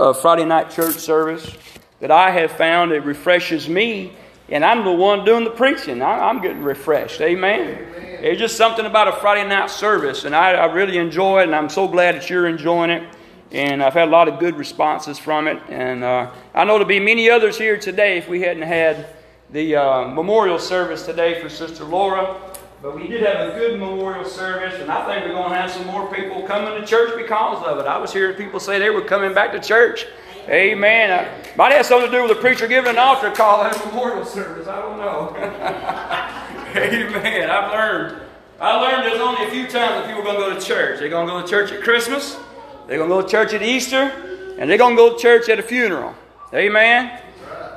uh, Friday night church service that I have found it refreshes me, and I'm the one doing the preaching. I, am getting refreshed. Amen. Amen. It's just something about a Friday night service, and I, I really enjoy it, and I'm so glad that you're enjoying it. And I've had a lot of good responses from it. And uh, I know there'll be many others here today if we hadn't had the uh, memorial service today for Sister Laura. But we did have a good memorial service, and I think we're going to have some more people coming to church because of it. I was hearing people say they were coming back to church. Amen. I, might have something to do with the preacher giving an altar call at a memorial service. I don't know. Amen. I've learned. I learned there's only a few times that people are going to go to church. They're going to go to church at Christmas, they're going to go to church at Easter, and they're going to go to church at a funeral. Amen.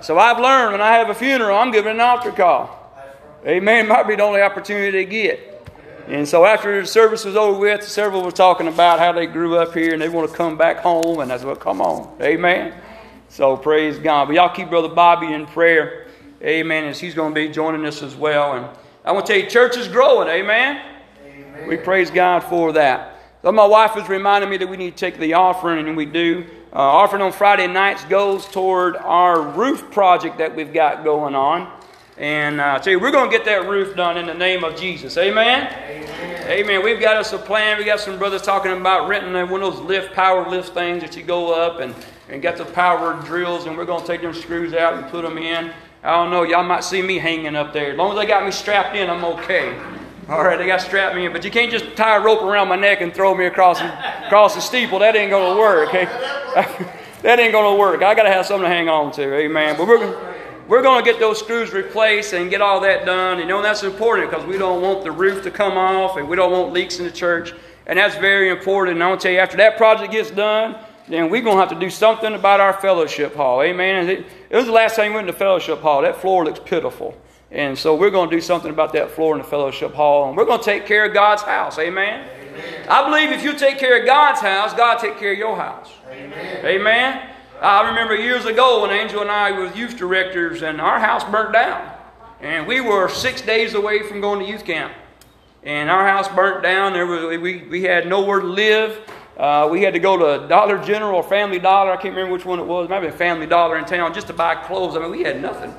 So I've learned when I have a funeral, I'm giving an altar call. Amen. It might be the only opportunity they get. And so after the service was over with, several were talking about how they grew up here and they want to come back home. And I said, well, come on. Amen. So praise God. But y'all keep Brother Bobby in prayer. Amen. As he's going to be joining us as well. And I want to tell you, church is growing. Amen. Amen. We praise God for that. So my wife was reminding me that we need to take the offering, and we do. Uh, offering on Friday nights goes toward our roof project that we've got going on. And uh, tell you, we're going to get that roof done in the name of Jesus. Amen? Amen. Amen. We've got us a plan. We got some brothers talking about renting one of those lift, power lift things that you go up and, and get the power drills, and we're going to take them screws out and put them in. I don't know. Y'all might see me hanging up there. As long as they got me strapped in, I'm okay. All right, they got strapped me in, but you can't just tie a rope around my neck and throw me across across the steeple. That ain't going to work. Okay? that ain't going to work. I got to have something to hang on to. Amen. But we're going we're going to get those screws replaced and get all that done. You know, that's important because we don't want the roof to come off and we don't want leaks in the church. And that's very important. And I want to tell you, after that project gets done, then we're going to have to do something about our fellowship hall. Amen. It, it was the last time we went to fellowship hall. That floor looks pitiful. And so we're going to do something about that floor in the fellowship hall. And we're going to take care of God's house. Amen. Amen. I believe if you take care of God's house, God take care of your house. Amen. Amen. I remember years ago when Angel and I were youth directors, and our house burnt down. And we were six days away from going to youth camp. And our house burnt down. There was, we, we had nowhere to live. Uh, we had to go to Dollar General or Family Dollar. I can't remember which one it was. Maybe Family Dollar in town just to buy clothes. I mean, we had nothing.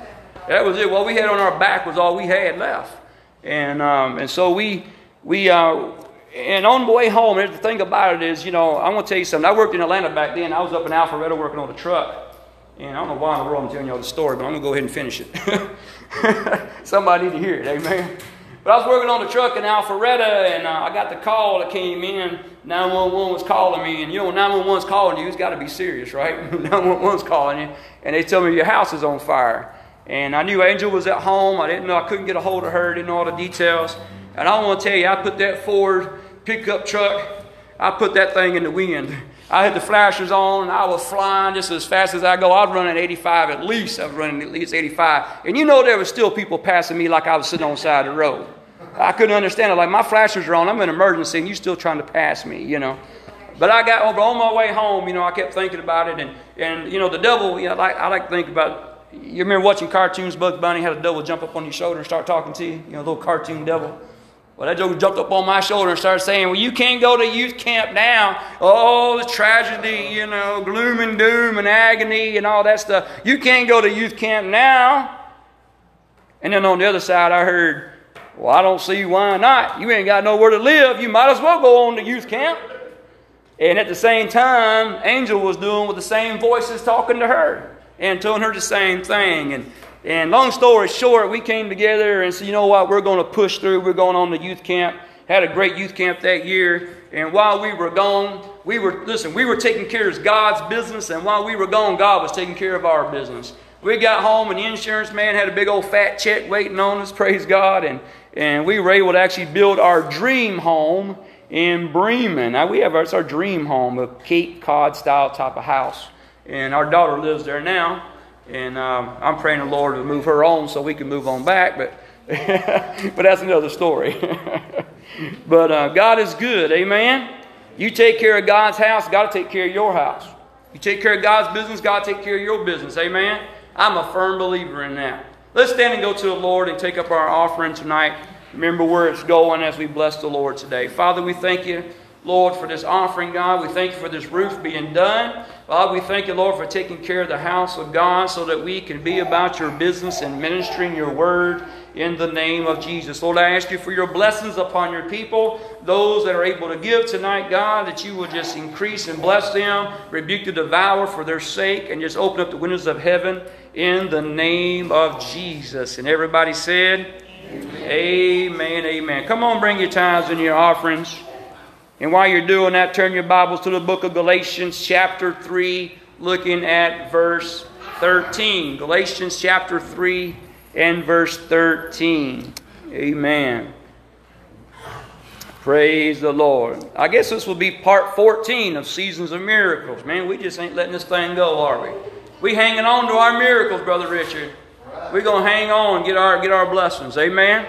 That was it. What we had on our back was all we had left. And, um, and so we, we, uh, and on the way home, the thing about it is, you know, I want to tell you something. I worked in Atlanta back then. I was up in Alpharetta working on a truck. And I don't know why in the world I'm telling you all the story, but I'm going to go ahead and finish it. Somebody need to hear it, amen. But I was working on the truck in Alpharetta, and uh, I got the call that came in. 911 was calling me, and you know, when 911's calling you, it's got to be serious, right? 911's calling you, and they tell me your house is on fire. And I knew Angel was at home. I didn't know, I couldn't get a hold of her, didn't know all the details. And I want to tell you, I put that Ford pickup truck. I put that thing in the wind. I had the flashers on and I was flying just as fast as I go. I was running 85 at least. I was running at least 85. And you know there were still people passing me like I was sitting on the side of the road. I couldn't understand it. Like my flashers are on. I'm in an emergency and you're still trying to pass me, you know. But I got over on my way home, you know, I kept thinking about it and, and you know, the devil, you know, I like, I like to think about you remember watching cartoons, Bugs Bunny had a devil jump up on your shoulder and start talking to you, you know, a little cartoon devil. Well, that joker jumped up on my shoulder and started saying, Well, you can't go to youth camp now. Oh, the tragedy, you know, gloom and doom and agony and all that stuff. You can't go to youth camp now. And then on the other side, I heard, Well, I don't see why not. You ain't got nowhere to live. You might as well go on to youth camp. And at the same time, Angel was doing with the same voices talking to her and telling her the same thing. And and long story short, we came together and said, you know what, we're going to push through. We're going on the youth camp. Had a great youth camp that year. And while we were gone, we were, listen, we were taking care of God's business. And while we were gone, God was taking care of our business. We got home and the insurance man had a big old fat check waiting on us, praise God. And, and we were able to actually build our dream home in Bremen. Now we have our, it's our dream home, a Cape Cod style type of house. And our daughter lives there now. And um, I'm praying the Lord to move her on so we can move on back, but, but that's another story. but uh, God is good, amen? You take care of God's house, God will take care of your house. You take care of God's business, God take care of your business, amen? I'm a firm believer in that. Let's stand and go to the Lord and take up our offering tonight. Remember where it's going as we bless the Lord today. Father, we thank you Lord, for this offering, God. We thank you for this roof being done. God, we thank you, Lord, for taking care of the house of God so that we can be about your business and ministering your word in the name of Jesus. Lord, I ask you for your blessings upon your people, those that are able to give tonight, God, that you will just increase and bless them, rebuke the devourer for their sake, and just open up the windows of heaven in the name of Jesus. And everybody said, Amen, amen. Come on, bring your tithes and your offerings. And while you're doing that, turn your Bibles to the book of Galatians, chapter 3, looking at verse 13. Galatians chapter 3 and verse 13. Amen. Praise the Lord. I guess this will be part 14 of Seasons of Miracles. Man, we just ain't letting this thing go, are we? We hanging on to our miracles, Brother Richard. We're to hang on get our, get our blessings. Amen.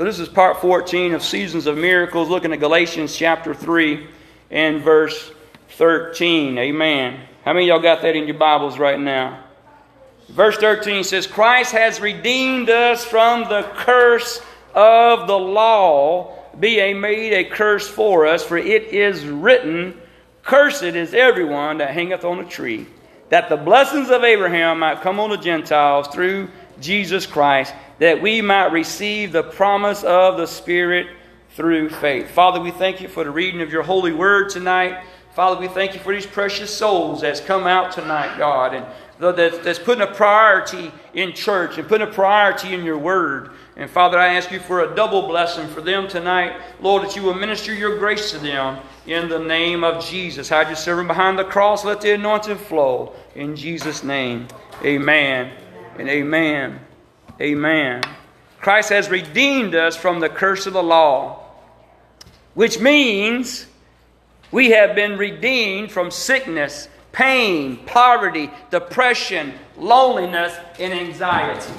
So, this is part 14 of Seasons of Miracles, looking at Galatians chapter 3 and verse 13. Amen. How many y'all got that in your Bibles right now? Verse 13 says, Christ has redeemed us from the curse of the law, being made a curse for us, for it is written, Cursed is everyone that hangeth on a tree, that the blessings of Abraham might come on the Gentiles through Jesus Christ that we might receive the promise of the Spirit through faith. Father, we thank you for the reading of your holy word tonight. Father, we thank you for these precious souls that's come out tonight, God, and that's putting a priority in church and putting a priority in your word. And Father, I ask you for a double blessing for them tonight. Lord, that you will minister your grace to them in the name of Jesus. Hide your servant behind the cross. Let the anointing flow. In Jesus' name, amen and amen. Amen. Christ has redeemed us from the curse of the law, which means we have been redeemed from sickness, pain, poverty, depression, loneliness, and anxiety.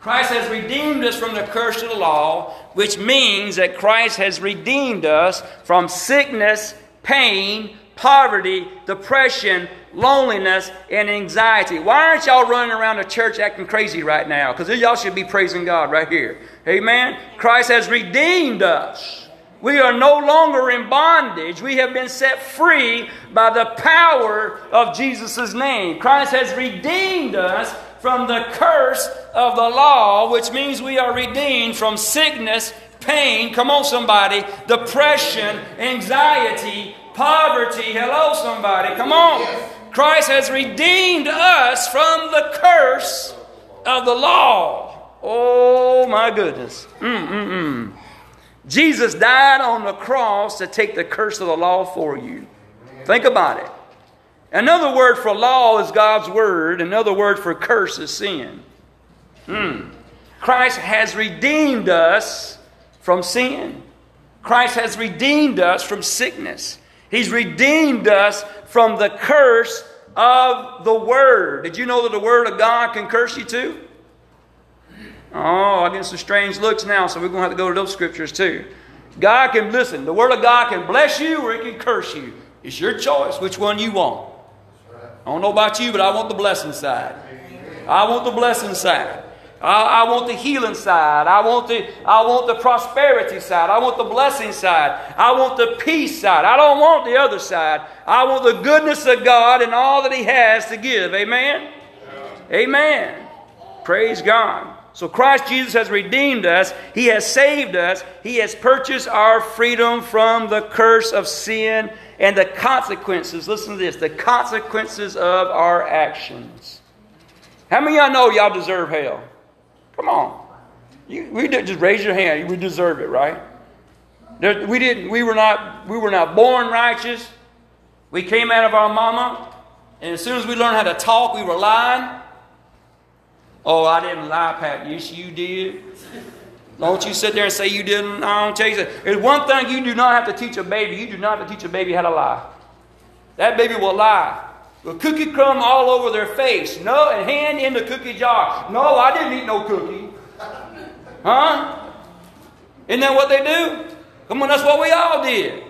Christ has redeemed us from the curse of the law, which means that Christ has redeemed us from sickness, pain, poverty, depression, loneliness, and anxiety. Why aren't y'all running around the church acting crazy right now? Because y'all should be praising God right here. Amen. Christ has redeemed us. We are no longer in bondage. We have been set free by the power of Jesus' name. Christ has redeemed us from the curse of the law, which means we are redeemed from sickness, pain, come on, somebody, depression, anxiety, poverty. Hello, somebody. Come on. Christ has redeemed us from the curse of the law. Oh, my goodness. Mm-mm-mm. Jesus died on the cross to take the curse of the law for you. Think about it. Another word for law is God's word. Another word for curse is sin. Hmm. Christ has redeemed us from sin. Christ has redeemed us from sickness. He's redeemed us from the curse of the Word. Did you know that the Word of God can curse you too? Oh, I get some strange looks now, so we're going to have to go to those scriptures too. God can, listen, the Word of God can bless you or it can curse you. It's your choice which one you want. I don't know about you, but I want the blessing side. I want the blessing side. I, I, want the healing side. I want the, I want the prosperity side. I want the blessing side. I want the peace side. I don't want the other side. I want the goodness of God and all that He has to give. Amen? Yeah. Amen. Praise God. So Christ Jesus has redeemed us. He has saved us. He has purchased our freedom from the curse of sin and the consequences. Listen to this the consequences of our actions. How many of y'all know y'all deserve hell? Come on. You, we did, just raise your hand. We deserve it, right? There, we didn't. We were not. We were not born righteous. We came out of our mama, and as soon as we learned how to talk, we were lying. Oh, I didn't lie, Pat. Yes, you did. Don't you sit there and say you didn't. I don't tell you. There's one thing you do not have to teach a baby. You do not have to teach a baby how to lie. That baby will lie. With cookie crumb all over their face. No, and hand in the cookie jar. No, I didn't eat no cookie. Huh? Isn't that what they do? Come on, that's what we all did.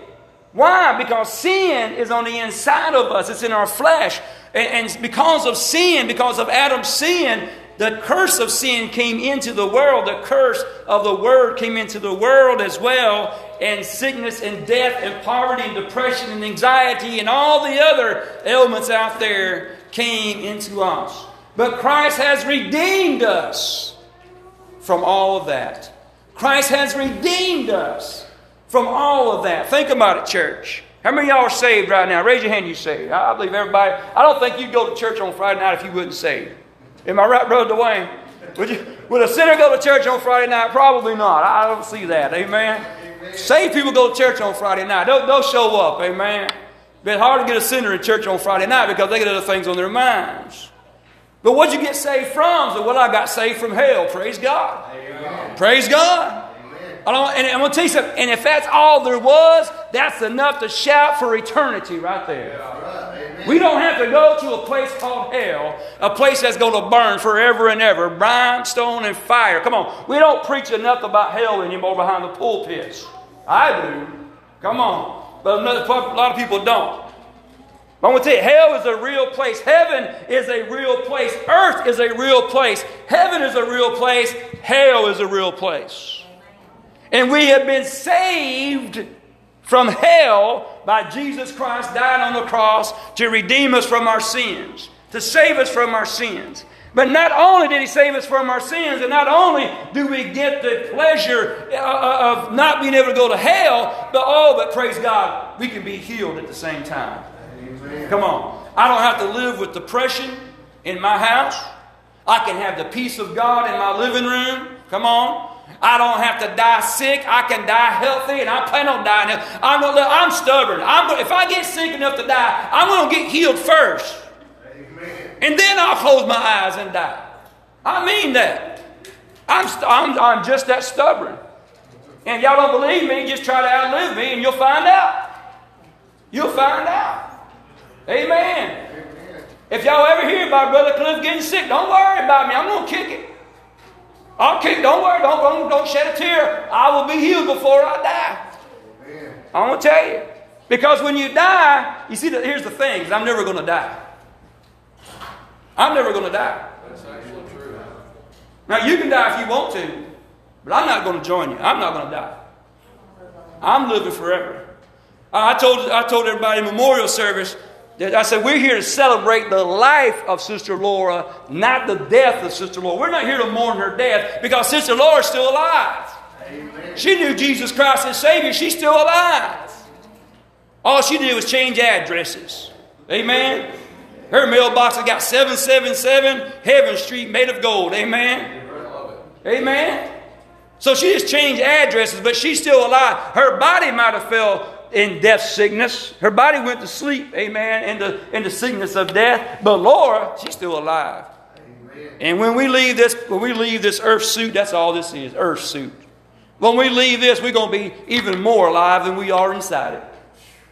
Why? Because sin is on the inside of us, it's in our flesh. And, and because of sin, because of Adam's sin, the curse of sin came into the world. The curse of the word came into the world as well. And sickness and death and poverty and depression and anxiety and all the other ailments out there came into us. But Christ has redeemed us from all of that. Christ has redeemed us from all of that. Think about it, church. How many of y'all are saved right now? Raise your hand, you saved. I believe everybody. I don't think you'd go to church on Friday night if you wouldn't save. Am I right, Brother Dwayne? Would, you, would a sinner go to church on Friday night? Probably not. I don't see that. Amen. Amen. Saved people go to church on Friday night. They'll, they'll show up. Amen. It's hard to get a sinner in church on Friday night because they get other things on their minds. But what'd you get saved from? So, well, I got saved from hell. Praise God. Amen. Praise God. I don't, and I'm going to tell you something. And if that's all there was, that's enough to shout for eternity right there. We don't have to go to a place called hell, a place that's going to burn forever and ever, brimstone and fire. Come on. We don't preach enough about hell anymore behind the pulpits. I do. Come on. But another, a lot of people don't. I'm going to tell you, hell is a real place. Heaven is a real place. Earth is a real place. Heaven is a real place. Hell is a real place. And we have been saved from hell by Jesus Christ dying on the cross to redeem us from our sins, to save us from our sins. But not only did he save us from our sins, and not only do we get the pleasure uh, uh, of not being able to go to hell, but oh, but praise God, we can be healed at the same time. Come on. I don't have to live with depression in my house. I can have the peace of God in my living room. Come on. I don't have to die sick. I can die healthy, and I plan on dying. I'm, gonna, I'm stubborn. I'm gonna, if I get sick enough to die, I'm going to get healed first. Amen. And then I'll close my eyes and die. I mean that. I'm, I'm, I'm just that stubborn. And y'all don't believe me, just try to outlive me, and you'll find out. You'll find out. Amen. If y'all ever hear about Brother Cliff getting sick, don't worry about me. I'm going to kick it. I'll kick. Don't worry. Don't, don't, don't shed a tear. I will be healed before I die. Amen. I'm going to tell you. Because when you die, you see, that here's the thing I'm never going to die. I'm never going to die. That's actually true. Now, you can die if you want to, but I'm not going to join you. I'm not going to die. I'm living forever. I told, I told everybody in memorial service, I said, we're here to celebrate the life of Sister Laura, not the death of Sister Laura. We're not here to mourn her death because Sister Laura is still alive. Amen. She knew Jesus Christ as Savior. She's still alive. All she did was change addresses. Amen. Her mailbox has got 777 Heaven Street made of gold. Amen. Amen. So she just changed addresses, but she's still alive. Her body might have fell in death sickness. Her body went to sleep, amen, in the, in the sickness of death. But Laura, she's still alive. Amen. And when we leave this, when we leave this earth suit, that's all this is, earth suit. When we leave this, we're going to be even more alive than we are inside it.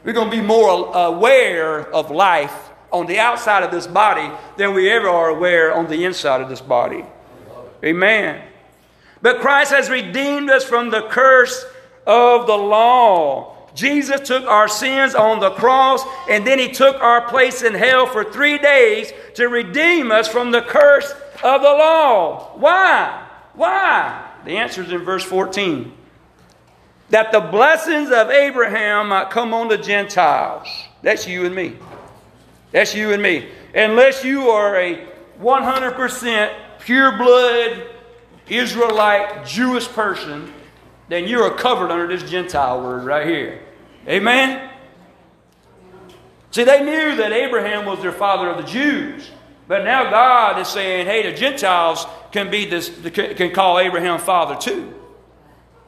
We're going to be more uh, aware of life on the outside of this body than we ever are aware on the inside of this body. Amen. But Christ has redeemed us from the curse of the law. Jesus took our sins on the cross, and then he took our place in hell for three days to redeem us from the curse of the law. Why? Why? The answer is in verse 14. That the blessings of Abraham might come on the Gentiles. That's you and me. That's you and me. Unless you are a 100% pure blood Israelite Jewish person, then you are covered under this Gentile word right here. Amen? See, they knew that Abraham was their father of the Jews. But now God is saying, hey, the Gentiles can, be this, can call Abraham father too.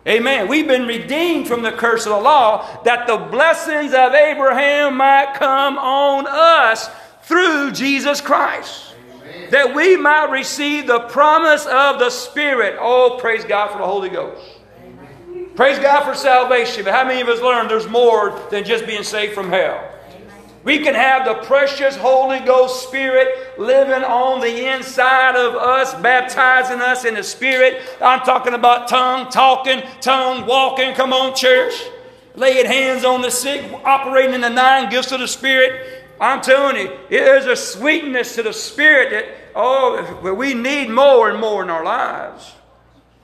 Amen. We've been redeemed from the curse of the law that the blessings of Abraham might come on us through Jesus Christ. Amen. That we might receive the promise of the Spirit. Oh, praise God for the Holy Ghost. Praise God for salvation. But how many of us learn there's more than just being saved from hell? We can have the precious Holy Ghost Spirit living on the inside of us, baptizing us in the Spirit. I'm talking about tongue talking, tongue walking. Come on, church. Laying hands on the sick, operating in the nine gifts of the Spirit. I'm telling you, there's a sweetness to the Spirit that, oh, we need more and more in our lives.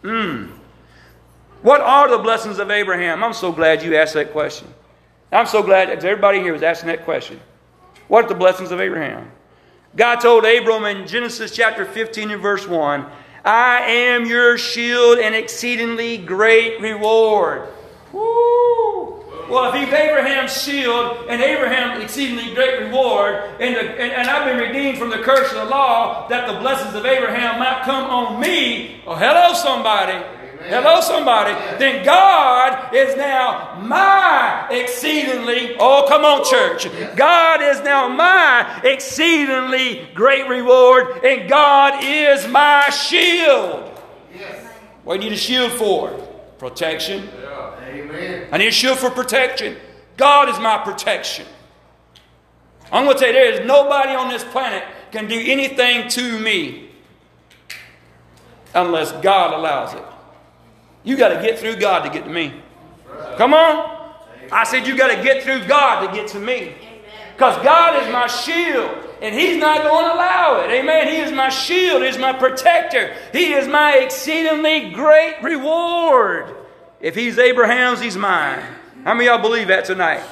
Hmm. What are the blessings of Abraham? I'm so glad you asked that question. I'm so glad everybody here was asking that question. What are the blessings of Abraham? God told Abram in Genesis chapter 15 and verse 1 I am your shield and exceedingly great reward. Woo! Well, if he's Abraham's shield and Abraham's exceedingly great reward, and, the, and, and, I've been redeemed from the curse of the law, that the blessings of Abraham might come on me, oh, hello, somebody. Hello, somebody. Then God is now my exceedingly, oh, come on, church. God is now my exceedingly great reward, and God is my shield. What do you need a shield for? Protection. I need a shield for protection. God is my protection. I'm going to tell you, there is nobody on this planet can do anything to me unless God allows it. You got to get through God to get to me. Come on. I said you got to get through God to get to me. Because God is my shield. And He's not going to allow it. Amen. He is my shield. He is my protector. He is my exceedingly great reward. If He's Abraham's, He's mine. How many y'all believe that tonight?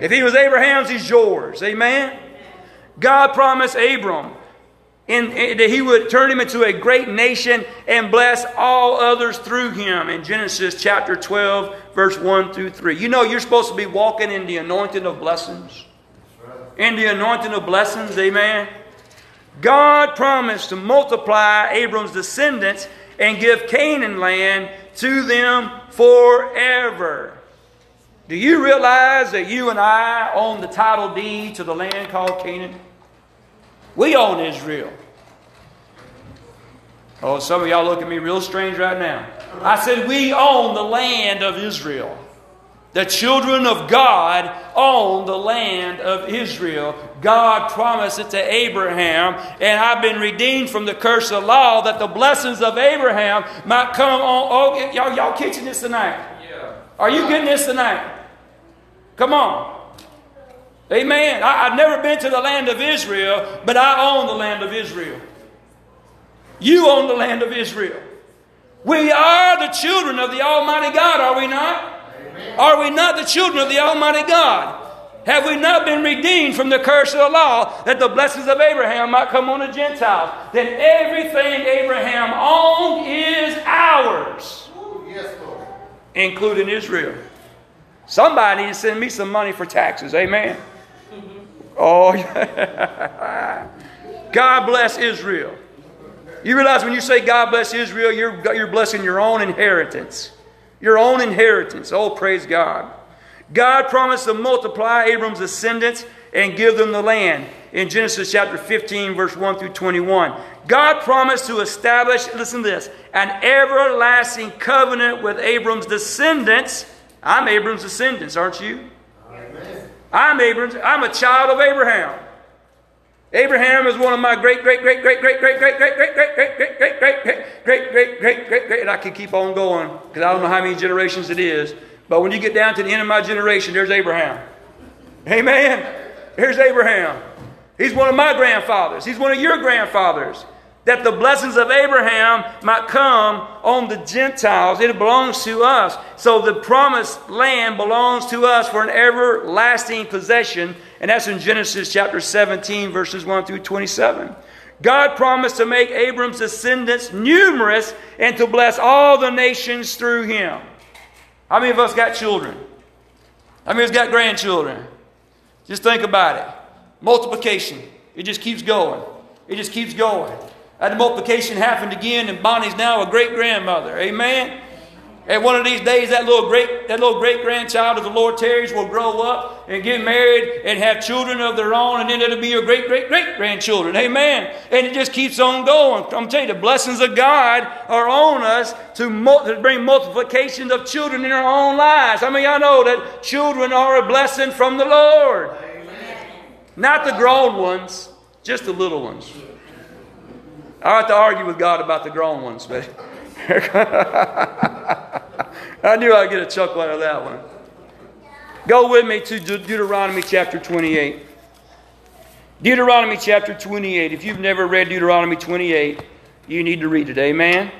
If He was Abraham's, He's yours. Amen. God promised Abram in, in, that he would turn him into a great nation and bless all others through him in Genesis chapter 12, verse 1 through 3. You know, you're supposed to be walking in the anointing of blessings. In the anointing of blessings, amen. God promised to multiply Abram's descendants and give Canaan land to them forever. Do you realize that you and I own the title deed to the land called Canaan? We own Israel. Oh, some of y'all look at me real strange right now. I said, We own the land of Israel. The children of God own the land of Israel. God promised it to Abraham, and I've been redeemed from the curse of law that the blessings of Abraham might come on. Oh, y'all, y'all catching this tonight? Yeah. Are you getting this tonight? Come on. Amen. I, have never been to the land of Israel, but I own the land of Israel. You own the land of Israel. We are the children of the Almighty God, are we not? Amen. Are we not the children of the Almighty God? Have we not been redeemed from the curse of the law that the blessings of Abraham might come on the Gentiles? Then everything Abraham owned is ours, yes, Lord. including Israel. Somebody needs to send me some money for taxes. Amen. Oh, God bless Israel. You realize when you say God bless Israel, you're, you're blessing your own inheritance. Your own inheritance. Oh, praise God. God promised to multiply Abram's descendants and give them the land in Genesis chapter 15, verse 1 through 21. God promised to establish, listen to this, an everlasting covenant with Abram's descendants. I'm Abram's descendants, aren't you? Amen. I'm Abram's, I'm a child of Abraham. Abraham is one of my great, great, great, great, great, great, great, great, great, great, great, great, great, great, great, great, great, great, great, and I can keep on going because I don't know how many generations it is. But when you get down to the end of my generation, there's Abraham. Amen. Here's Abraham. He's one of my grandfathers. He's one of your grandfathers that the blessings of Abraham might come on the Gentiles. It belongs to us. So the promised land belongs to us for an everlasting possession. And that's in Genesis chapter 17, verses 1 through 27. God promised to make Abram's descendants numerous and to bless all the nations through him. How many of us got children? How many of us got grandchildren? Just think about it. Multiplication. It just keeps going. It just keeps going. That multiplication happened again, and Bonnie's now a great grandmother. Amen. And one of these days, that little great that little great grandchild of the Lord Terry's will grow up and get married and have children of their own, and then it'll be your great great great grandchildren. Amen. And it just keeps on going. I'm telling you, the blessings of God are on us to, mul- to bring multiplications of children in our own lives. I mean, I know that children are a blessing from the Lord, Amen. not the grown ones, just the little ones. I have to argue with God about the grown ones, but I knew I'd get a chuckle out of that one. Go with me to De- Deuteronomy chapter 28. Deuteronomy chapter 28. If you've never read Deuteronomy 28, you need to read it. Amen.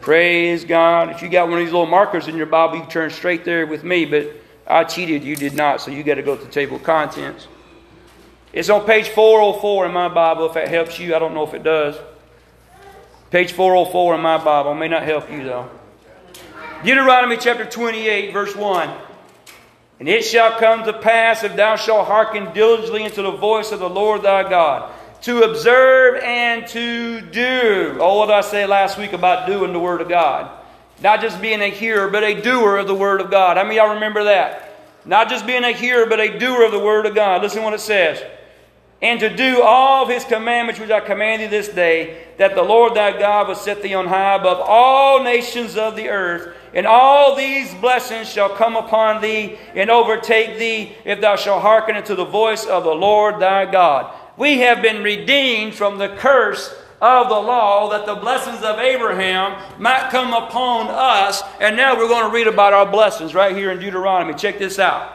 Praise God. If you got one of these little markers in your Bible, you turn straight there with me, but I cheated. You did not, so you got to go to the table of contents. It's on page 404 in my Bible. If that helps you, I don't know if it does. Page 404 in my Bible. May not help you, though. Deuteronomy chapter 28, verse 1. And it shall come to pass if thou shalt hearken diligently unto the voice of the Lord thy God, to observe and to do. Oh, what I say last week about doing the Word of God? Not just being a hearer, but a doer of the Word of God. How many y'all remember that? Not just being a hearer, but a doer of the Word of God. Listen what it says. And to do all his commandments which I command thee this day, that the Lord thy God will set thee on high above all nations of the earth. And all these blessings shall come upon thee and overtake thee if thou shalt hearken unto the voice of the Lord thy God. We have been redeemed from the curse of the law that the blessings of Abraham might come upon us. And now we're going to read about our blessings right here in Deuteronomy. Check this out.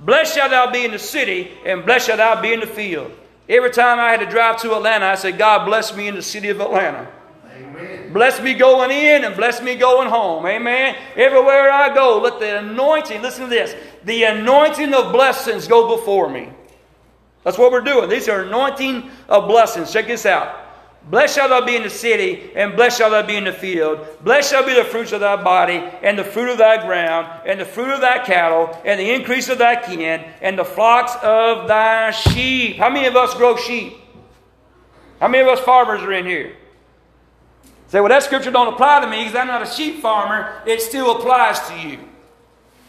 Blessed shalt thou be in the city, and blessed shalt thou be in the field. Every time I had to drive to Atlanta, I said, God bless me in the city of Atlanta. Amen. Bless me going in and bless me going home. Amen. Everywhere I go, let the anointing, listen to this, the anointing of blessings go before me. That's what we're doing. These are anointing of blessings. Check this out. Blessed shall thou be in the city, and blessed shall thou be in the field. Blessed shall be the fruits of thy body, and the fruit of thy ground, and the fruit of thy cattle, and the increase of thy kin, and the flocks of thy sheep. How many of us grow sheep? How many of us farmers are in here? Say, well, that scripture don't apply to me because I'm not a sheep farmer. It still applies to you.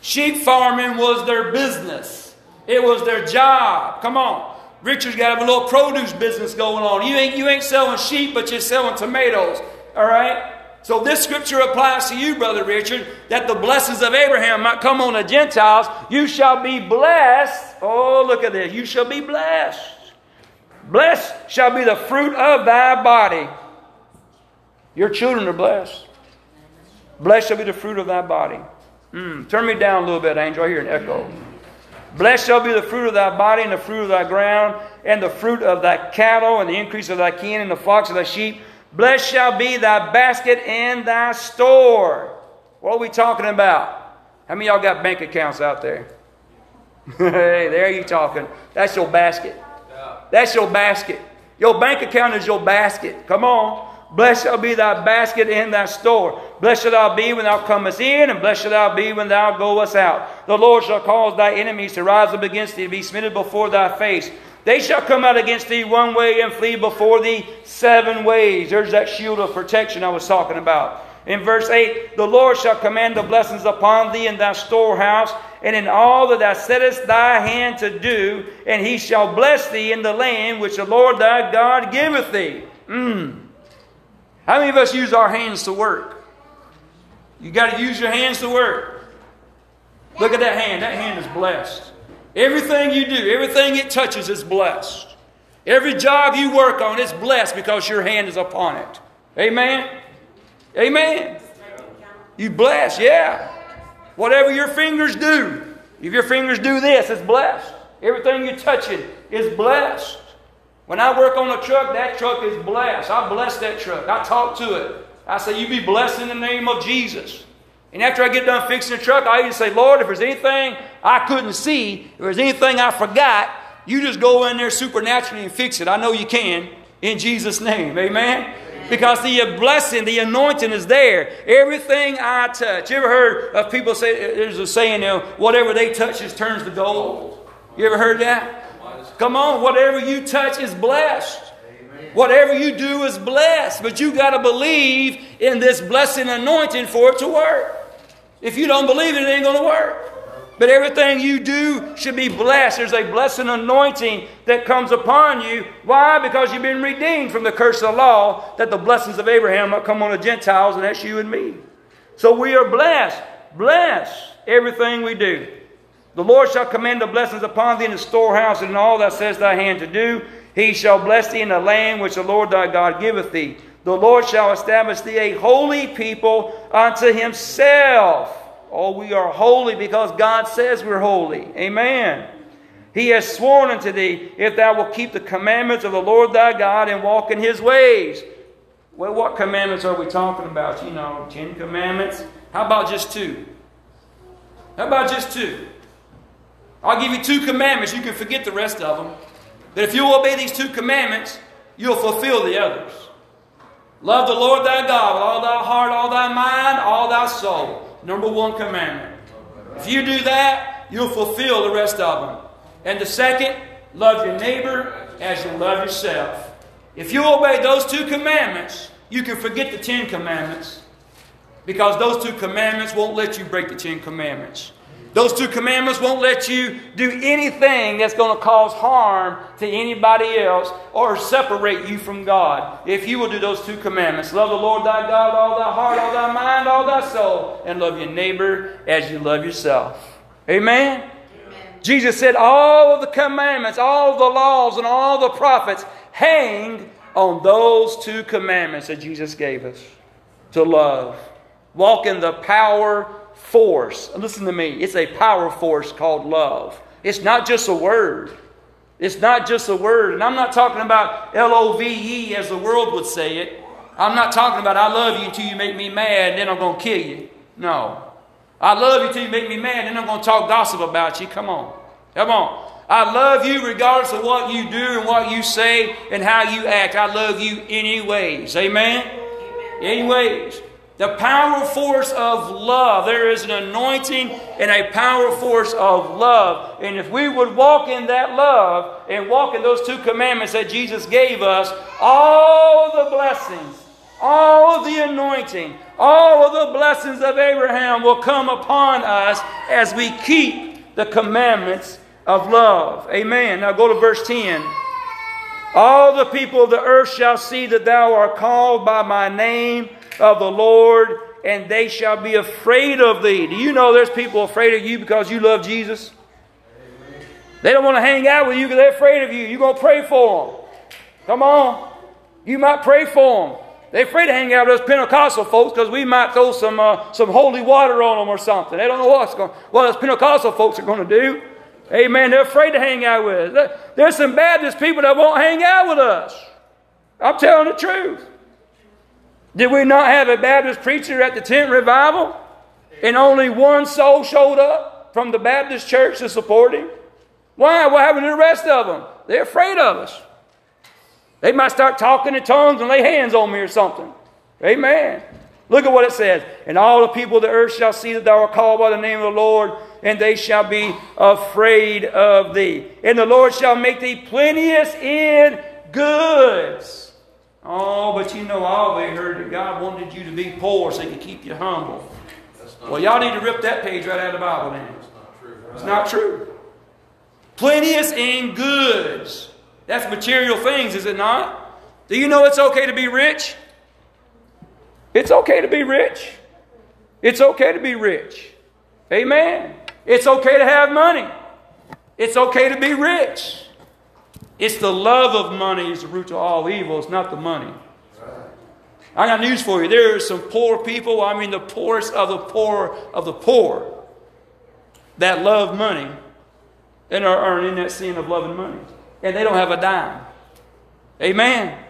Sheep farming was their business. It was their job. Come on. Richard's got a little produce business going on. You ain't, you ain't selling sheep, but you're selling tomatoes. All right? So this scripture applies to you, Brother Richard, that the blessings of Abraham might come on the Gentiles. You shall be blessed. Oh, look at this. You shall be blessed. Blessed shall be the fruit of thy body. Your children are blessed. Blessed shall be the fruit of thy body. Mm, turn me down a little bit, Angel. I hear an echo. Blessed shall be the fruit of thy body, and the fruit of thy ground, and the fruit of thy cattle, and the increase of thy kin, and the flocks of thy sheep. Blessed shall be thy basket and thy store. What are we talking about? How many y'all got bank accounts out there? hey, there you talking. That's your basket. That's your basket. Your bank account is your basket. Come on. Blessed shall be thy basket and thy store. Blessed shall thou be when thou comest in, and blessed shall thou be when thou goest out. The Lord shall cause thy enemies to rise up against thee, to be smitten before thy face. They shall come out against thee one way and flee before thee seven ways. There's that shield of protection I was talking about. In verse 8, the Lord shall command the blessings upon thee in thy storehouse, and in all that thou settest thy hand to do, and he shall bless thee in the land which the Lord thy God giveth thee. Mm. How many of us use our hands to work? You got to use your hands to work. Look at that hand. That hand is blessed. Everything you do, everything it touches is blessed. Every job you work on is blessed because your hand is upon it. Amen? Amen. You bless, yeah. Whatever your fingers do, if your fingers do this, it's blessed. Everything you're touching is blessed. When I work on a truck, that truck is blessed. I bless that truck. I talk to it. I say, You be blessed in the name of Jesus. And after I get done fixing the truck, I even say, Lord, if there's anything I couldn't see, if there's anything I forgot, you just go in there supernaturally and fix it. I know you can in Jesus' name. Amen? Because the blessing, the anointing is there. Everything I touch. You ever heard of people say, there's a saying, you know, whatever they touch just turns to gold? You ever heard that? Come on, whatever you touch is blessed. Amen. Whatever you do is blessed. But you got to believe in this blessing anointing for it to work. If you don't believe it, it ain't going to work. But everything you do should be blessed. There's a blessing anointing that comes upon you. Why? Because you've been redeemed from the curse of the law, that the blessings of Abraham might come on the Gentiles, and that's you and me. So we are blessed. Bless everything we do. The Lord shall command the blessings upon thee in the storehouse and in all that says thy hand to do. He shall bless thee in the land which the Lord thy God giveth thee. The Lord shall establish thee a holy people unto himself. Oh, we are holy because God says we're holy. Amen. He has sworn unto thee, if thou wilt keep the commandments of the Lord thy God and walk in his ways. Well, what commandments are we talking about? You know, Ten Commandments. How about just two? How about just two? I'll give you two commandments. You can forget the rest of them. But if you obey these two commandments, you'll fulfill the others. Love the Lord thy God with all thy heart, all thy mind, all thy soul. Number one commandment. If you do that, you'll fulfill the rest of them. And the second, love your neighbor as you love yourself. If you obey those two commandments, you can forget the Ten Commandments because those two commandments won't let you break the Ten Commandments. Those two commandments won't let you do anything that's going to cause harm to anybody else or separate you from God. If you will do those two commandments love the Lord thy God, with all thy heart, all thy mind, all thy soul, and love your neighbor as you love yourself. Amen? Amen. Jesus said, All of the commandments, all the laws, and all the prophets hang on those two commandments that Jesus gave us to love. Walk in the power force. Listen to me. It's a power force called love. It's not just a word. It's not just a word. And I'm not talking about L O V E as the world would say it. I'm not talking about I love you until you make me mad and then I'm going to kill you. No. I love you until you make me mad and then I'm going to talk gossip about you. Come on. Come on. I love you regardless of what you do and what you say and how you act. I love you anyways. Amen? Amen. Anyways. The power force of love. There is an anointing and a power force of love. And if we would walk in that love and walk in those two commandments that Jesus gave us, all the blessings, all the anointing, all of the blessings of Abraham will come upon us as we keep the commandments of love. Amen. Now go to verse 10. All the people of the earth shall see that thou art called by my name of the Lord, and they shall be afraid of thee. Do you know there's people afraid of you because you love Jesus? They don't want to hang out with you because they're afraid of you. You're going to pray for them. Come on. You might pray for them. They're afraid to hang out with us Pentecostal folks because we might throw some, uh, some holy water on them or something. They don't know what's going, what us Pentecostal folks are going to do. Amen. They're afraid to hang out with us. There's some Baptist people that won't hang out with us. I'm telling the truth. Did we not have a Baptist preacher at the tent revival? And only one soul showed up from the Baptist church to support him? Why? What happened to the rest of them? They're afraid of us. They might start talking in tongues and lay hands on me or something. Amen. Look at what it says. And all the people of the earth shall see that thou art called by the name of the Lord, and they shall be afraid of thee. And the Lord shall make thee plenteous in goods Oh, but you know, I always heard that God wanted you to be poor so He could keep you humble. Well, y'all need to rip that page right out of the Bible then. It's not true. It's not true. Plenteous in goods. That's material things, is it not? Do you know it's okay to be rich? It's okay to be rich. It's okay to be rich. Amen. It's okay to have money. It's okay to be rich. It's the love of money is the root of all evil. It's not the money. I got news for you. There are some poor people, I mean the poorest of the poor of the poor, that love money and are, earning that sin of loving money. And they don't have a dime. Amen.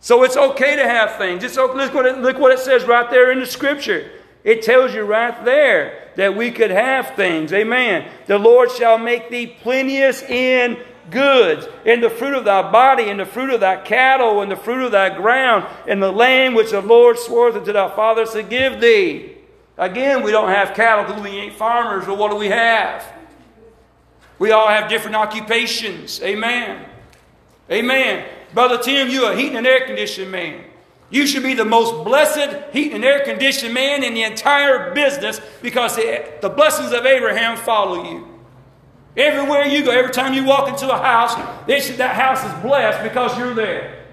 So it's okay to have things. It's. Look what, it, look what it says right there in the scripture. It tells you right there that we could have things. Amen. The Lord shall make thee plenteous in goods, and the fruit of thy body, and the fruit of thy cattle, and the fruit of thy ground, and the land which the Lord swore unto thy fathers to give thee. Again, we don't have cattle because we ain't farmers, but what do we have? We all have different occupations. Amen. Amen. Brother Tim, you're a heating and air conditioning man. You should be the most blessed heat and air conditioned man in the entire business because the blessings of Abraham follow you. Everywhere you go, every time you walk into a house, that house is blessed because you're there.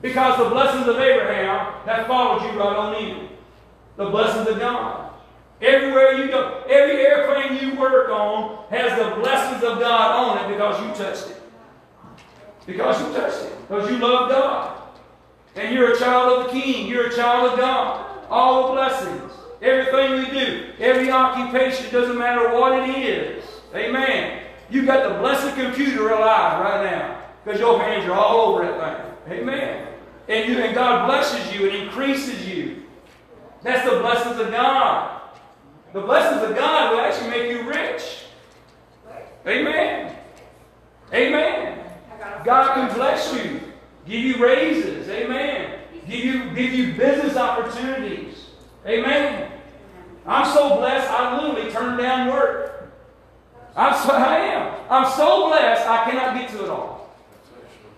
Because the blessings of Abraham have followed you right on in. The blessings of God. Everywhere you go, every airplane you work on has the blessings of God on it because you touched it. Because you touched it. Because you love God. And you're a child of the King. You're a child of God. All the blessings. Everything we do. Every occupation. Doesn't matter what it is. Amen. You got the blessed computer alive right now because your hands are all over that thing. Amen. And, you, and God blesses you and increases you. That's the blessings of God. The blessings of God will actually make you rich. Amen. Amen. God can bless you, give you raises. Amen. Give you, give you business opportunities. Amen. I'm so blessed, I literally turned down work. I'm so, I am. I'm so blessed, I cannot get to it all.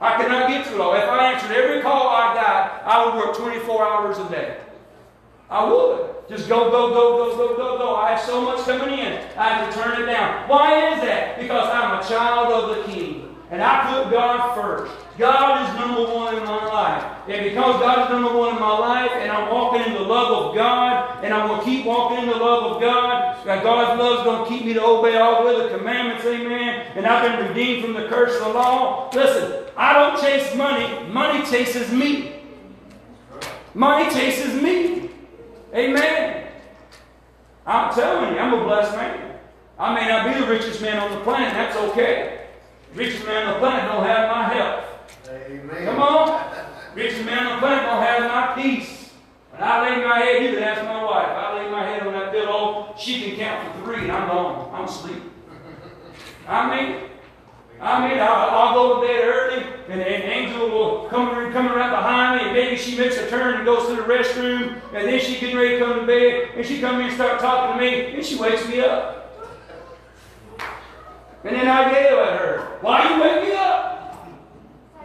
I cannot get to it all. If I answered every call I got, I would work 24 hours a day. I would. Just go, go, go, go, go, go, go. I have so much coming in. I have to turn it down. Why is that? Because I'm a child of the King. And I put God first. God is number one in my life. And because God is number one in my life, and I'm walking in the love of God, and I'm going to keep walking in the love of God, that God's love is going to keep me to obey all the other commandments, amen. And I've been redeemed from the curse of the law. Listen, I don't chase money, money chases me. Money chases me. Amen. I'm telling you, I'm a blessed man. I may not be the richest man on the planet, that's okay. Richest man on the planet don't have my help. Amen. Come on. Richest man on the planet don't have my peace. When I lay my head, you can ask my wife. I lay my head on that pillow, she can count to three, and I'm gone. I'm asleep. I mean, I mean, I'll, I'll, go to bed early, and, and Angel will come, come right behind me, and maybe she makes a turn and goes to the restroom, and then she getting ready to come to bed, and she come in and start talking to me, and she wakes me up. And then I yell at her, Why you wake me up?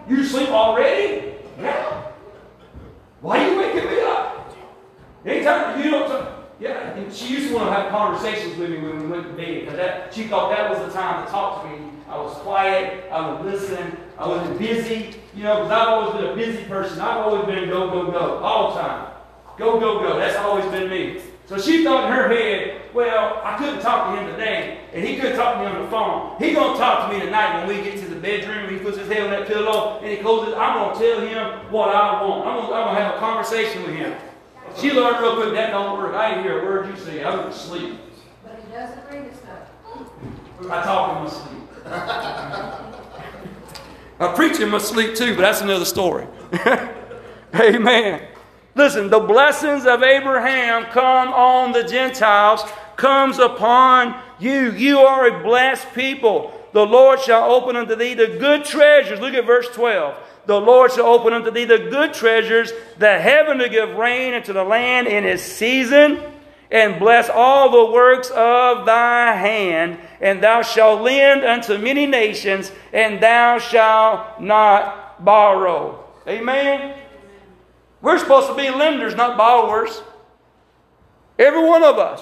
You sleep already? Yeah. Why you waking me up? Anytime you don't. Yeah, and she used to want to have conversations with me when we went to bed because that she thought that was the time to talk to me. I was quiet, I was listening, I wasn't busy, you know, because I've always been a busy person. I've always been go, go, go, all the time. Go, go, go. That's always been me. So she thought in her head, well, I couldn't talk to him today, and he couldn't talk to me on the phone. He gonna talk to me tonight when we get to the bedroom. And he puts his head on that pillow and he closes. I'm gonna tell him what I want. I'm gonna, I'm gonna have a conversation with him. She learned real quick that don't work. I didn't hear a word you say. I was asleep. But he doesn't read his stuff. I talk in my sleep. I preach in my sleep too, but that's another story. Amen. Listen, the blessings of Abraham come on the Gentiles, comes upon you. You are a blessed people. The Lord shall open unto thee the good treasures. Look at verse 12. The Lord shall open unto thee the good treasures, the heaven to give rain unto the land in its season, and bless all the works of thy hand. And thou shalt lend unto many nations, and thou shalt not borrow. Amen. We're supposed to be lenders, not borrowers. Every one of us.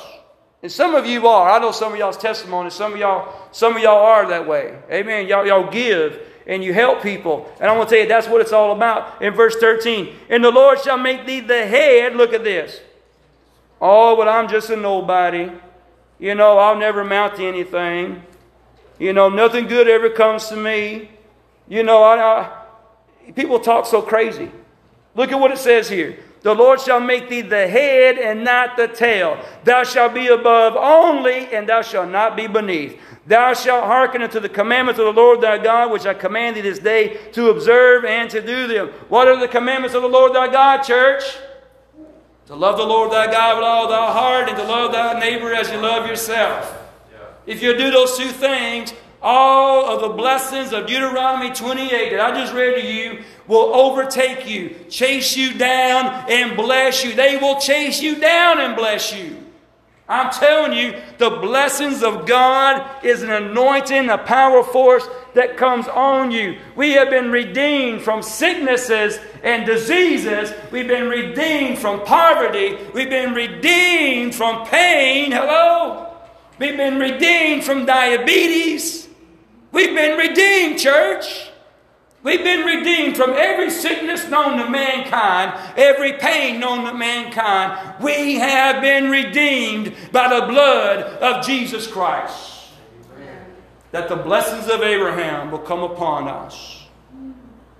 And some of you are. I know some of y'all's testimony. Some of y'all, some of y'all are that way. Amen. Y'all, y'all give and you help people. And I want to tell you that's what it's all about in verse 13. And the Lord shall make thee the head. Look at this. Oh, but I'm just a nobody. You know, I'll never amount to anything. You know, nothing good ever comes to me. You know, I, I people talk so crazy. Look at what it says here. The Lord shall make thee the head and not the tail. Thou shalt be above only, and thou shalt not be beneath. Thou shalt hearken unto the commandments of the Lord thy God, which I command thee this day to observe and to do them. What are the commandments of the Lord thy God, church? To love the Lord thy God with all thy heart, and to love thy neighbor as you love yourself. If you do those two things, all of the blessings of Deuteronomy 28 that I just read to you will overtake you, chase you down, and bless you. They will chase you down and bless you. I'm telling you, the blessings of God is an anointing, a power force that comes on you. We have been redeemed from sicknesses and diseases. We've been redeemed from poverty. We've been redeemed from pain. Hello? We've been redeemed from diabetes. We've been redeemed, church. We've been redeemed from every sickness known to mankind, every pain known to mankind. We have been redeemed by the blood of Jesus Christ. Amen. That the blessings of Abraham will come upon us.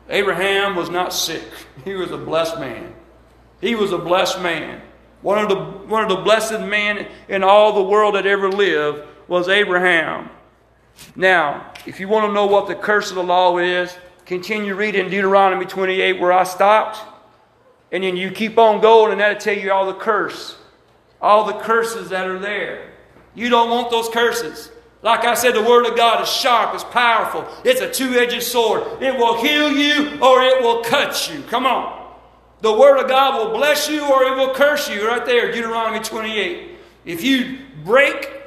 Abraham was not sick, he was a blessed man. He was a blessed man. One of the, one of the blessed men in all the world that ever lived was Abraham. Now, if you want to know what the curse of the law is, continue reading Deuteronomy 28 where I stopped. And then you keep on going, and that'll tell you all the curse. All the curses that are there. You don't want those curses. Like I said, the Word of God is sharp, it's powerful. It's a two edged sword. It will heal you or it will cut you. Come on. The Word of God will bless you or it will curse you. Right there, Deuteronomy 28. If you break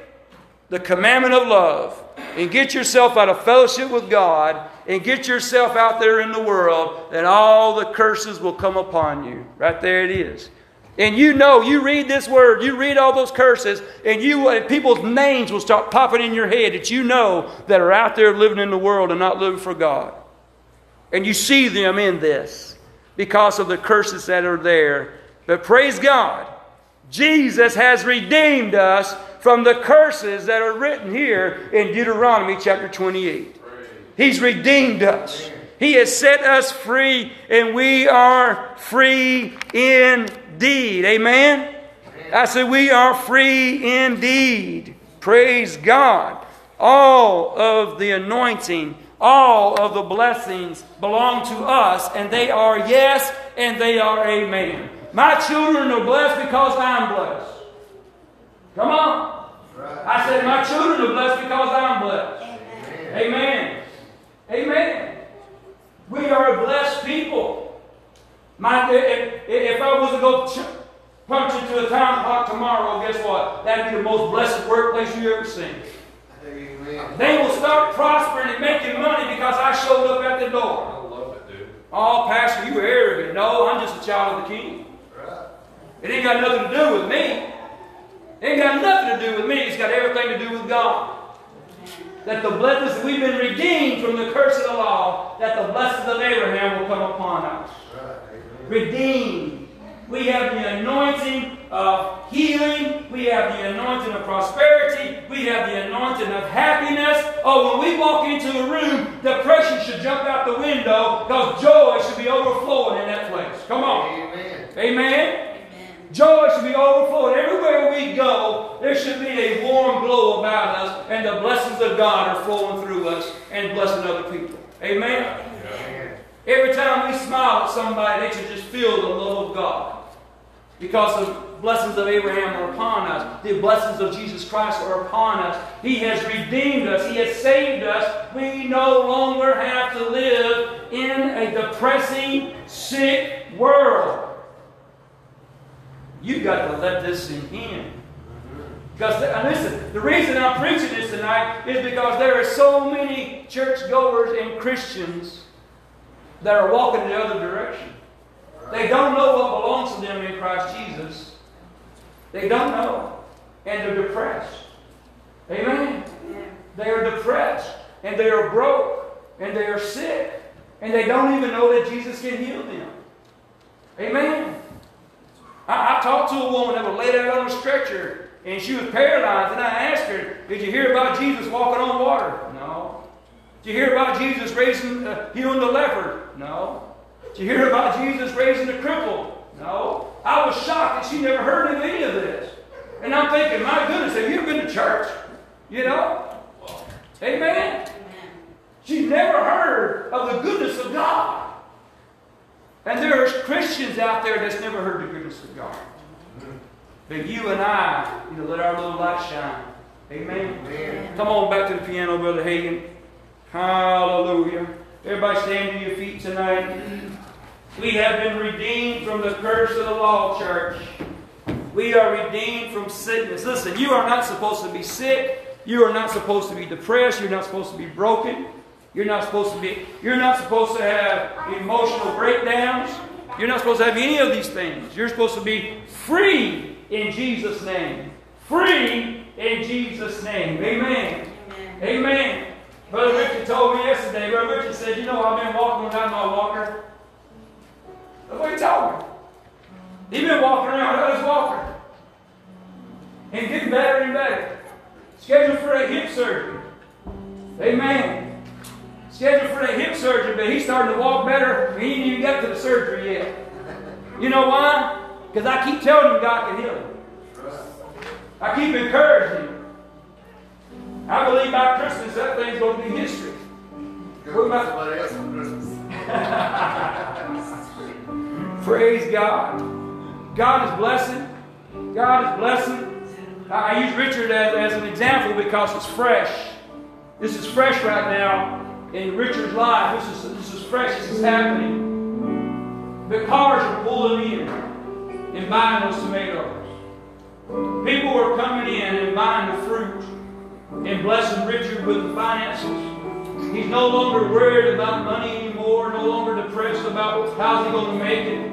the commandment of love and get yourself out of fellowship with God and get yourself out there in the world, then all the curses will come upon you. Right there it is. And you know, you read this word, you read all those curses, and you and people's names will start popping in your head that you know that are out there living in the world and not living for God. And you see them in this because of the curses that are there. But praise God, Jesus has redeemed us from the curses that are written here in Deuteronomy chapter 28. He's redeemed us. He has set us free, and we are free indeed. Amen? I said, We are free indeed. Praise God. All of the anointing, all of the blessings belong to us, and they are yes and they are amen. My children are blessed because I'm blessed. Come on. I said, My children are blessed because I'm blessed. Amen. Amen. We are a blessed people. My, if, if I was to go ch- punch into a time clock tomorrow, guess what? That'd be the most blessed workplace you ever seen. Amen. They will start prospering and making money because I showed up at the door. I love it, dude. Oh, Pastor, you arrogant. No, I'm just a child of the King. Right. It ain't got nothing to do with me. It ain't got nothing to do with me. It's got everything to do with God. That the blessings, we've been redeemed from the curse of the law, that the blessings of Abraham will come upon us. Redeemed. We have the anointing of healing. We have the anointing of prosperity. We have the anointing of happiness. Oh, when we walk into a room, depression should jump out the window because joy should be overflowing in that place. Come on. Amen. Amen. Joy should be overflowing. Everywhere we go, there should be a warm glow about us, and the blessings of God are flowing through us and blessing other people. Amen. Amen. Every time we smile at somebody, they should just feel the love of God. Because the blessings of Abraham are upon us. The blessings of Jesus Christ are upon us. He has redeemed us. He has saved us. We no longer have to live in a depressing, sick world. You've got to let this sink in. Because, and listen, the reason I'm preaching this tonight is because there are so many churchgoers and Christians that are walking in the other direction. They don't know what belongs to them in Christ Jesus. They don't know. And they're depressed. Amen. They are depressed. And they are broke. And they are sick. And they don't even know that Jesus can heal them. Amen. I, I talked to a woman that was laid out on a stretcher and she was paralyzed. And I asked her, Did you hear about Jesus walking on water? No. Did you hear about Jesus raising, uh, healing the leper? No. Did you hear about Jesus raising the cripple? No. I was shocked that she never heard of any of this. And I'm thinking, my goodness, have you ever been to church? You know? Amen. She's never heard of the goodness of God. And there's Christians out there that's never heard the goodness of God. But you and I need to let our little light shine. Amen. Amen. Come on back to the piano, Brother Hagan. Hallelujah. Everybody stand to your feet tonight. We have been redeemed from the curse of the law, church. We are redeemed from sickness. Listen, you are not supposed to be sick. You are not supposed to be depressed. You're not supposed to be broken. You're not supposed to be, you're not supposed to have emotional breakdowns. You're not supposed to have any of these things. You're supposed to be free in Jesus' name. Free in Jesus' name. Amen. Amen. Brother Richard told me yesterday, Brother Richard said, You know, I've been walking without my walker. That's what he told me. He's been walking around without his walker. And getting better and better. Scheduled for a hip surgery. Amen. Scheduled for a hip surgery, but he's starting to walk better. and He ain't even got to the surgery yet. You know why? Because I keep telling him God can heal him. I keep encouraging him. I believe by Christmas that thing's going to be history. Go somebody else Christmas. Praise God. God is blessing. God is blessing. I I use Richard as, as an example because it's fresh. This is fresh right now in Richard's life. This is, this is fresh. This is happening. The cars are pulling in and buying those tomatoes. People are coming in and buying the fruit and blessing Richard with the finances. He's no longer worried about money anymore, no longer depressed about how's he going to make it.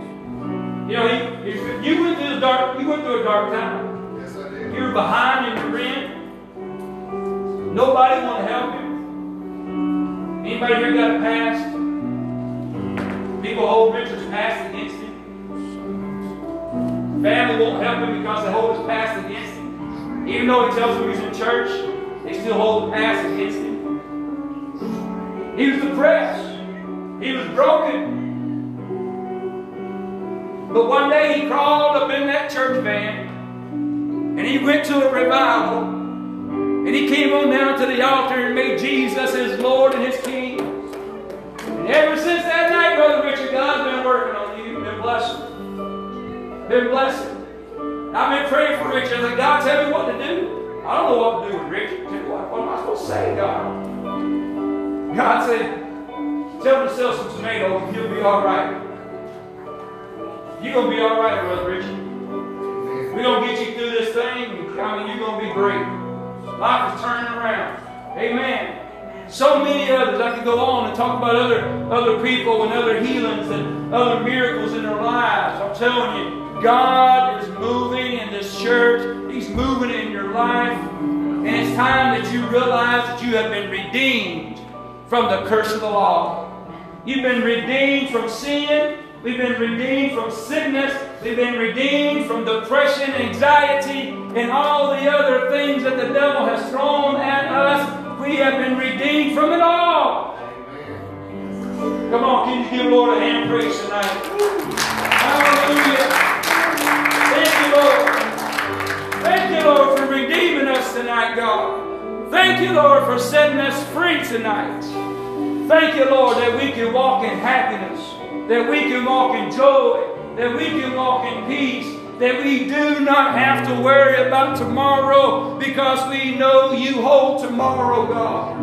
You know, he, he- you went through a dark, you went through a dark time. Yes, I did. You were behind in your rent. Nobody want to help you. Anybody here got a past? People hold Richard's past against him. Family won't help him because they hold his past against him. Even though he tells them he's in church, they still hold the past against him. He was depressed. He was broken. But one day he crawled up in that church van and he went to a revival. And he came on down to the altar and made Jesus his Lord and his King. And ever since that night, Brother Richard, God's been working on you, been blessing. Been blessing. I've been praying for Richard. I said, God, tell me what to do. I don't know what to do with Richard. What, am I supposed to say, God? God said, tell him to sell some tomatoes he'll be all right. You're going to be all right, Brother Richard. We're going to get you through this thing. I mean, you're going to be great. Life is turning around. Amen. So many others. I could go on and talk about other, other people and other healings and other miracles in their lives. I'm telling you, God is moving in this church. He's moving in your life. And it's time that you realize that you have been redeemed from the curse of the law. You've been redeemed from sin. We've been redeemed from sickness. We've been redeemed from depression, anxiety, and all the other things that the devil has thrown at us. We have been redeemed from it all. Amen. Come on, can you give Lord a hand praise tonight? Hallelujah. Thank you, Lord. Thank you, Lord, for redeeming us tonight, God. Thank you, Lord, for setting us free tonight. Thank you, Lord, that we can walk in happiness, that we can walk in joy, that we can walk in peace, that we do not have to worry about tomorrow because we know you hold tomorrow, God.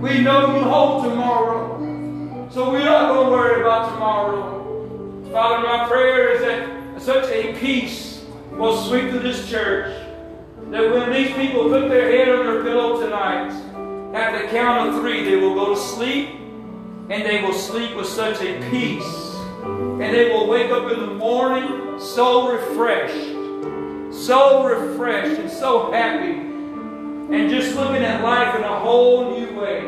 We know you hold tomorrow. So we're not going to worry about tomorrow. Father, my prayer is that such a peace will sweep through this church that when these people put their head on their pillow tonight, at the count of three, they will go to sleep and they will sleep with such a peace. And they will wake up in the morning so refreshed, so refreshed and so happy, and just looking at life in a whole new way.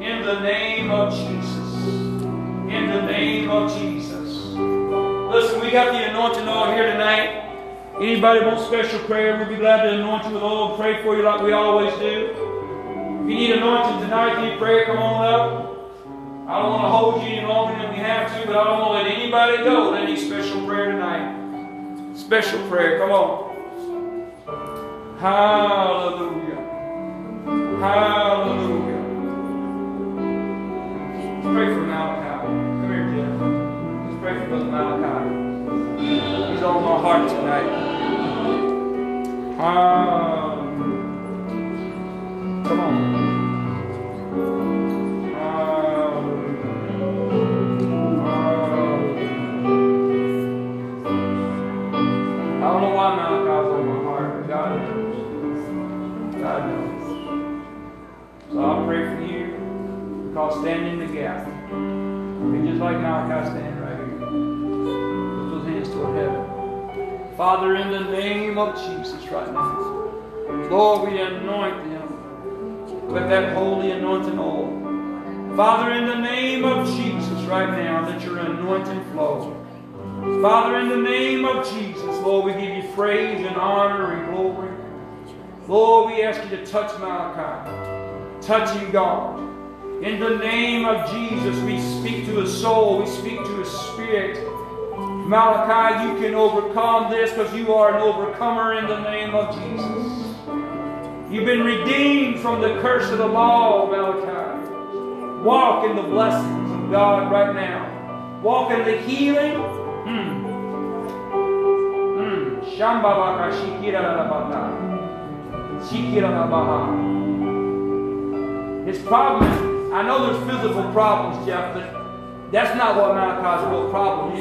In the name of Jesus. In the name of Jesus. Listen, we got the anointing oil here tonight. Anybody want special prayer? We'll be glad to anoint you with oil and pray for you like we always do. If you need anointing tonight, need prayer, come on up. I don't want to hold you any longer than we have to, but I don't want to let anybody go that needs special prayer tonight. Special prayer, come on. Hallelujah. Hallelujah. Let's pray for Malachi. Come here, Jeff. Let's pray for Brother Malachi. He's on my heart tonight. Hallelujah. Come on. Because standing in the gap. Be just like Malachi standing right here. Lift those hands toward heaven. Father, in the name of Jesus right now, Lord, we anoint them with that holy anointing oil. Father, in the name of Jesus right now, that your anointing flow. Father, in the name of Jesus, Lord, we give you praise and honor and glory. Lord, we ask you to touch Malachi. Touch him, God. In the name of Jesus, we speak to his soul, we speak to his spirit. Malachi, you can overcome this because you are an overcomer in the name of Jesus. You've been redeemed from the curse of the law, Malachi. Walk in the blessings of God right now. Walk in the healing. Hmm. Hmm. Shikira rabaha. His problem I know there's physical problems, Jeff, but that's not what Malachi's real problem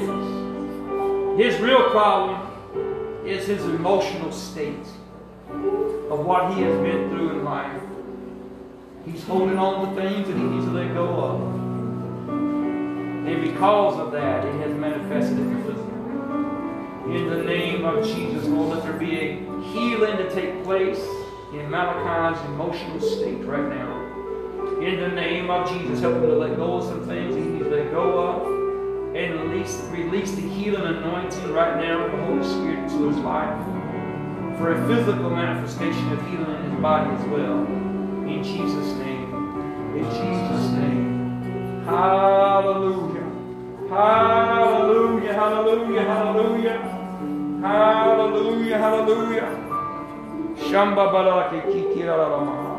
is. His real problem is his emotional state of what he has been through in life. He's holding on to things that he needs to let go of. And because of that, it has manifested in the physical. In the name of Jesus, Lord, let there be a healing to take place in Malachi's emotional state right now. In the name of Jesus, help him to let go of some things he needs to let go of. And release, release the healing anointing right now of the Holy Spirit into his life. For a physical manifestation of healing in his body as well. In Jesus' name. In Jesus' name. Hallelujah. Hallelujah. Hallelujah. Hallelujah. Hallelujah. Hallelujah. Shamba balake kikira la. La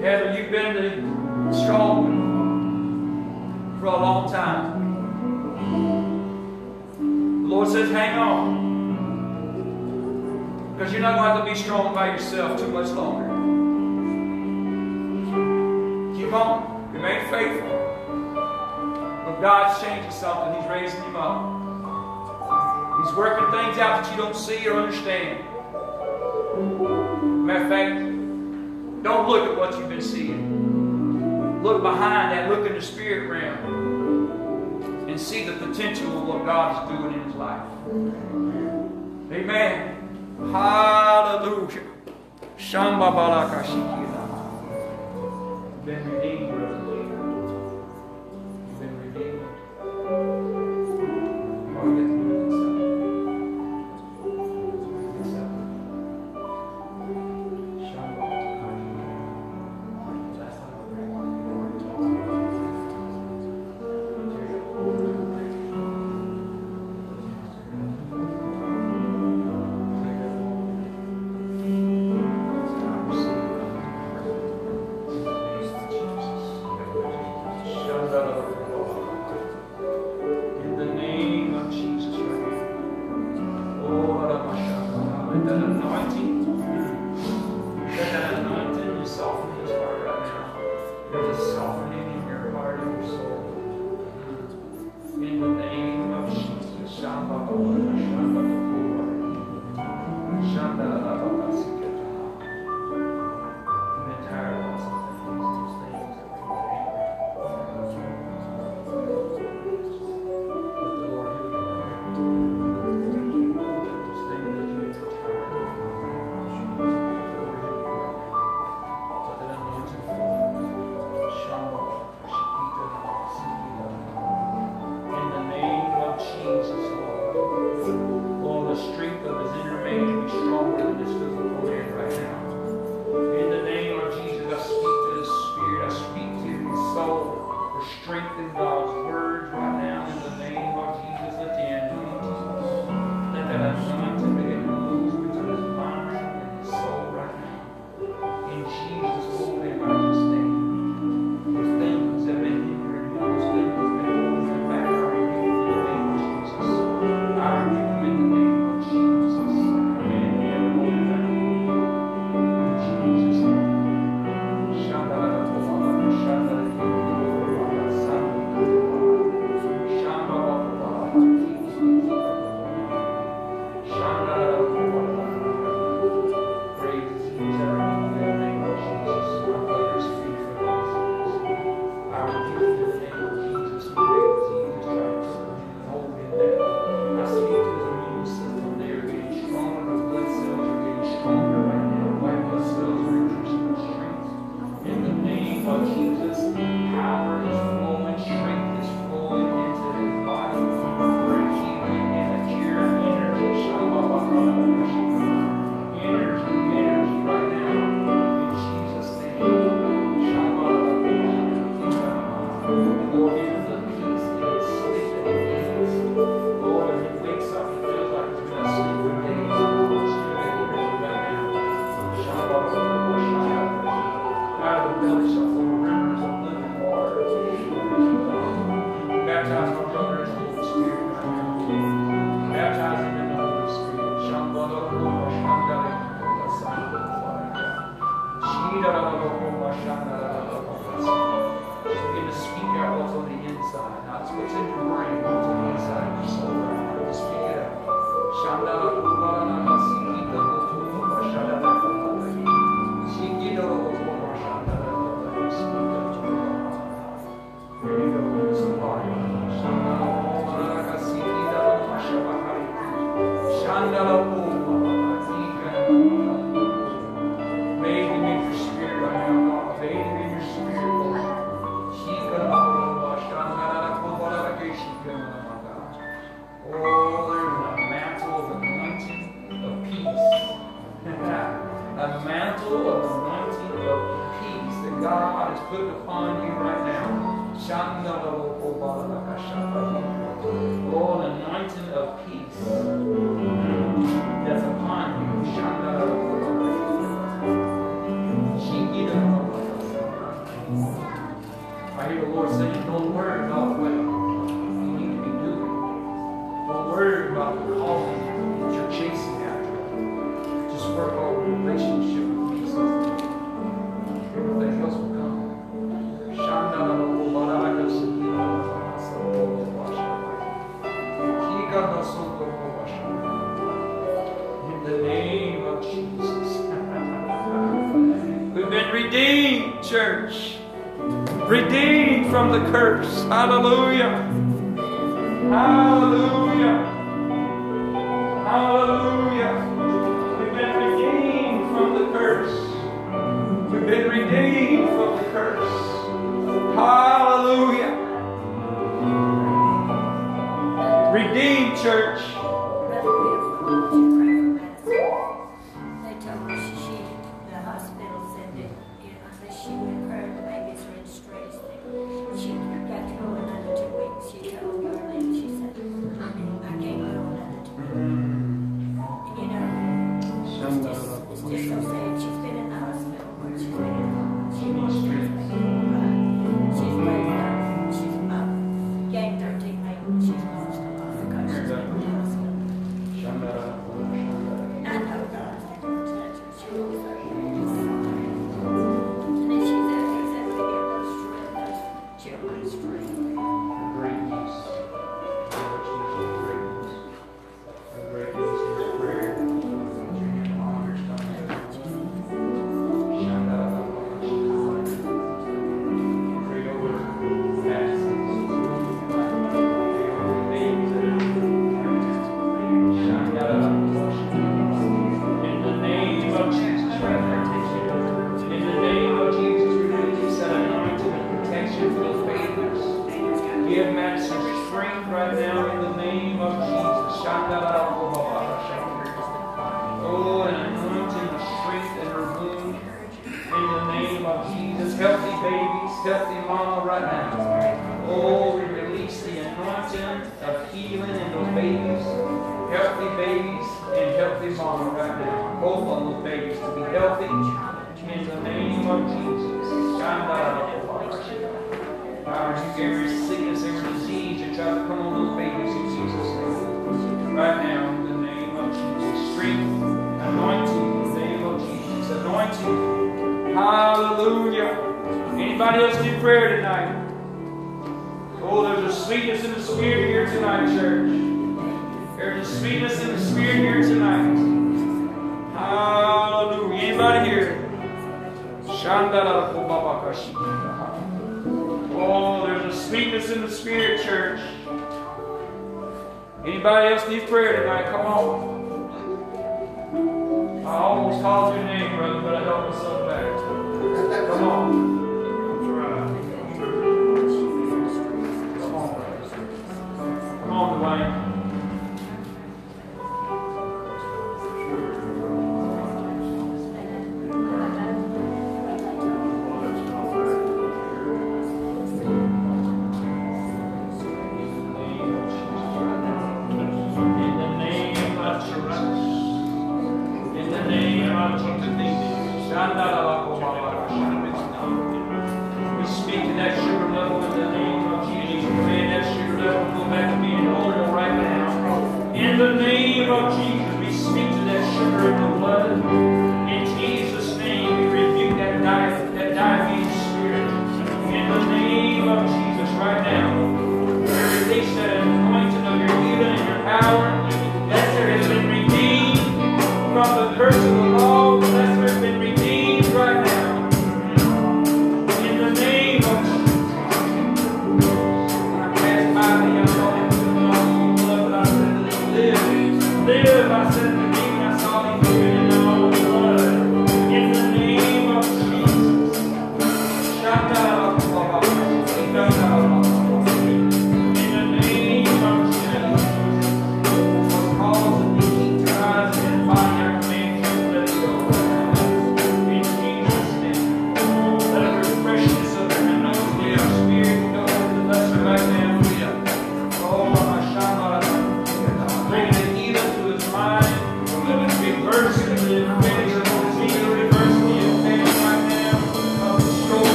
Heather, you've been the strong for a long time. The Lord says, hang on. Because you're not going to be strong by yourself too much longer. Keep on. Remain faithful. But God's changing something. He's raising you up. He's working things out that you don't see or understand. Matter of fact, don't look at what you've been seeing. Look behind that. Look in the spirit realm. And see the potential of what God is doing in his life. Amen. Hallelujah. Shamba balaka shikira. Been redeemed, brother. Hallelujah.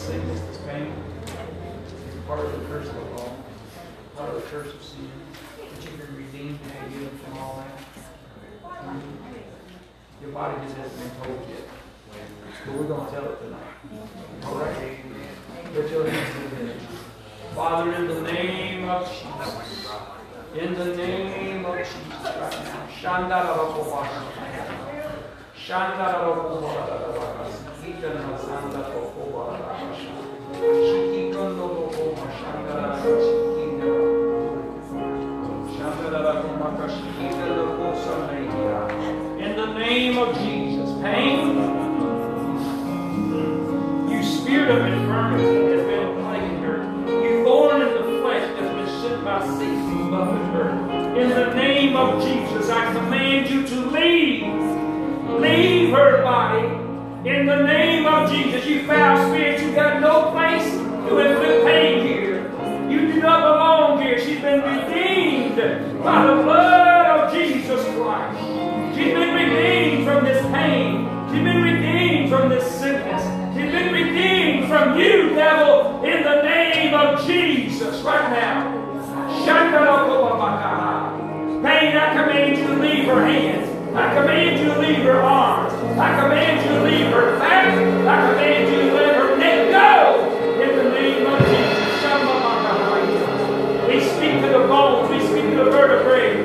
This sickness, this pain, is part of the curse of the law, part of the curse of sin. But you've been redeemed and healed from all that. Mm-hmm. Your body just hasn't been told yet. But we're going to tell it tonight. All right? Put your hands together. Father, in the name of Jesus. In the name of Jesus right now. Sandakobara. Shikikondobokoma shandarabakobara. In the name of Jesus, pain, you spirit of infirmity has been plaguing her. You thorn in the flesh has been sent by Satan buffet her. In the name of Jesus, I command you to leave. Leave her body. In the name of Jesus, you foul spirit, you got no place to inflict pain here. You do not belong here. She's been redeemed by the blood of Jesus Christ. She's been redeemed from this pain. She's been redeemed from this sickness. She's been redeemed from you, devil, in the name of Jesus right now. Pain, I command you to leave her hands. I command you to leave her arms. I command you to leave her fast. I command you to let her and go. In the name of Jesus. We speak to the bones. We speak to the vertebrae.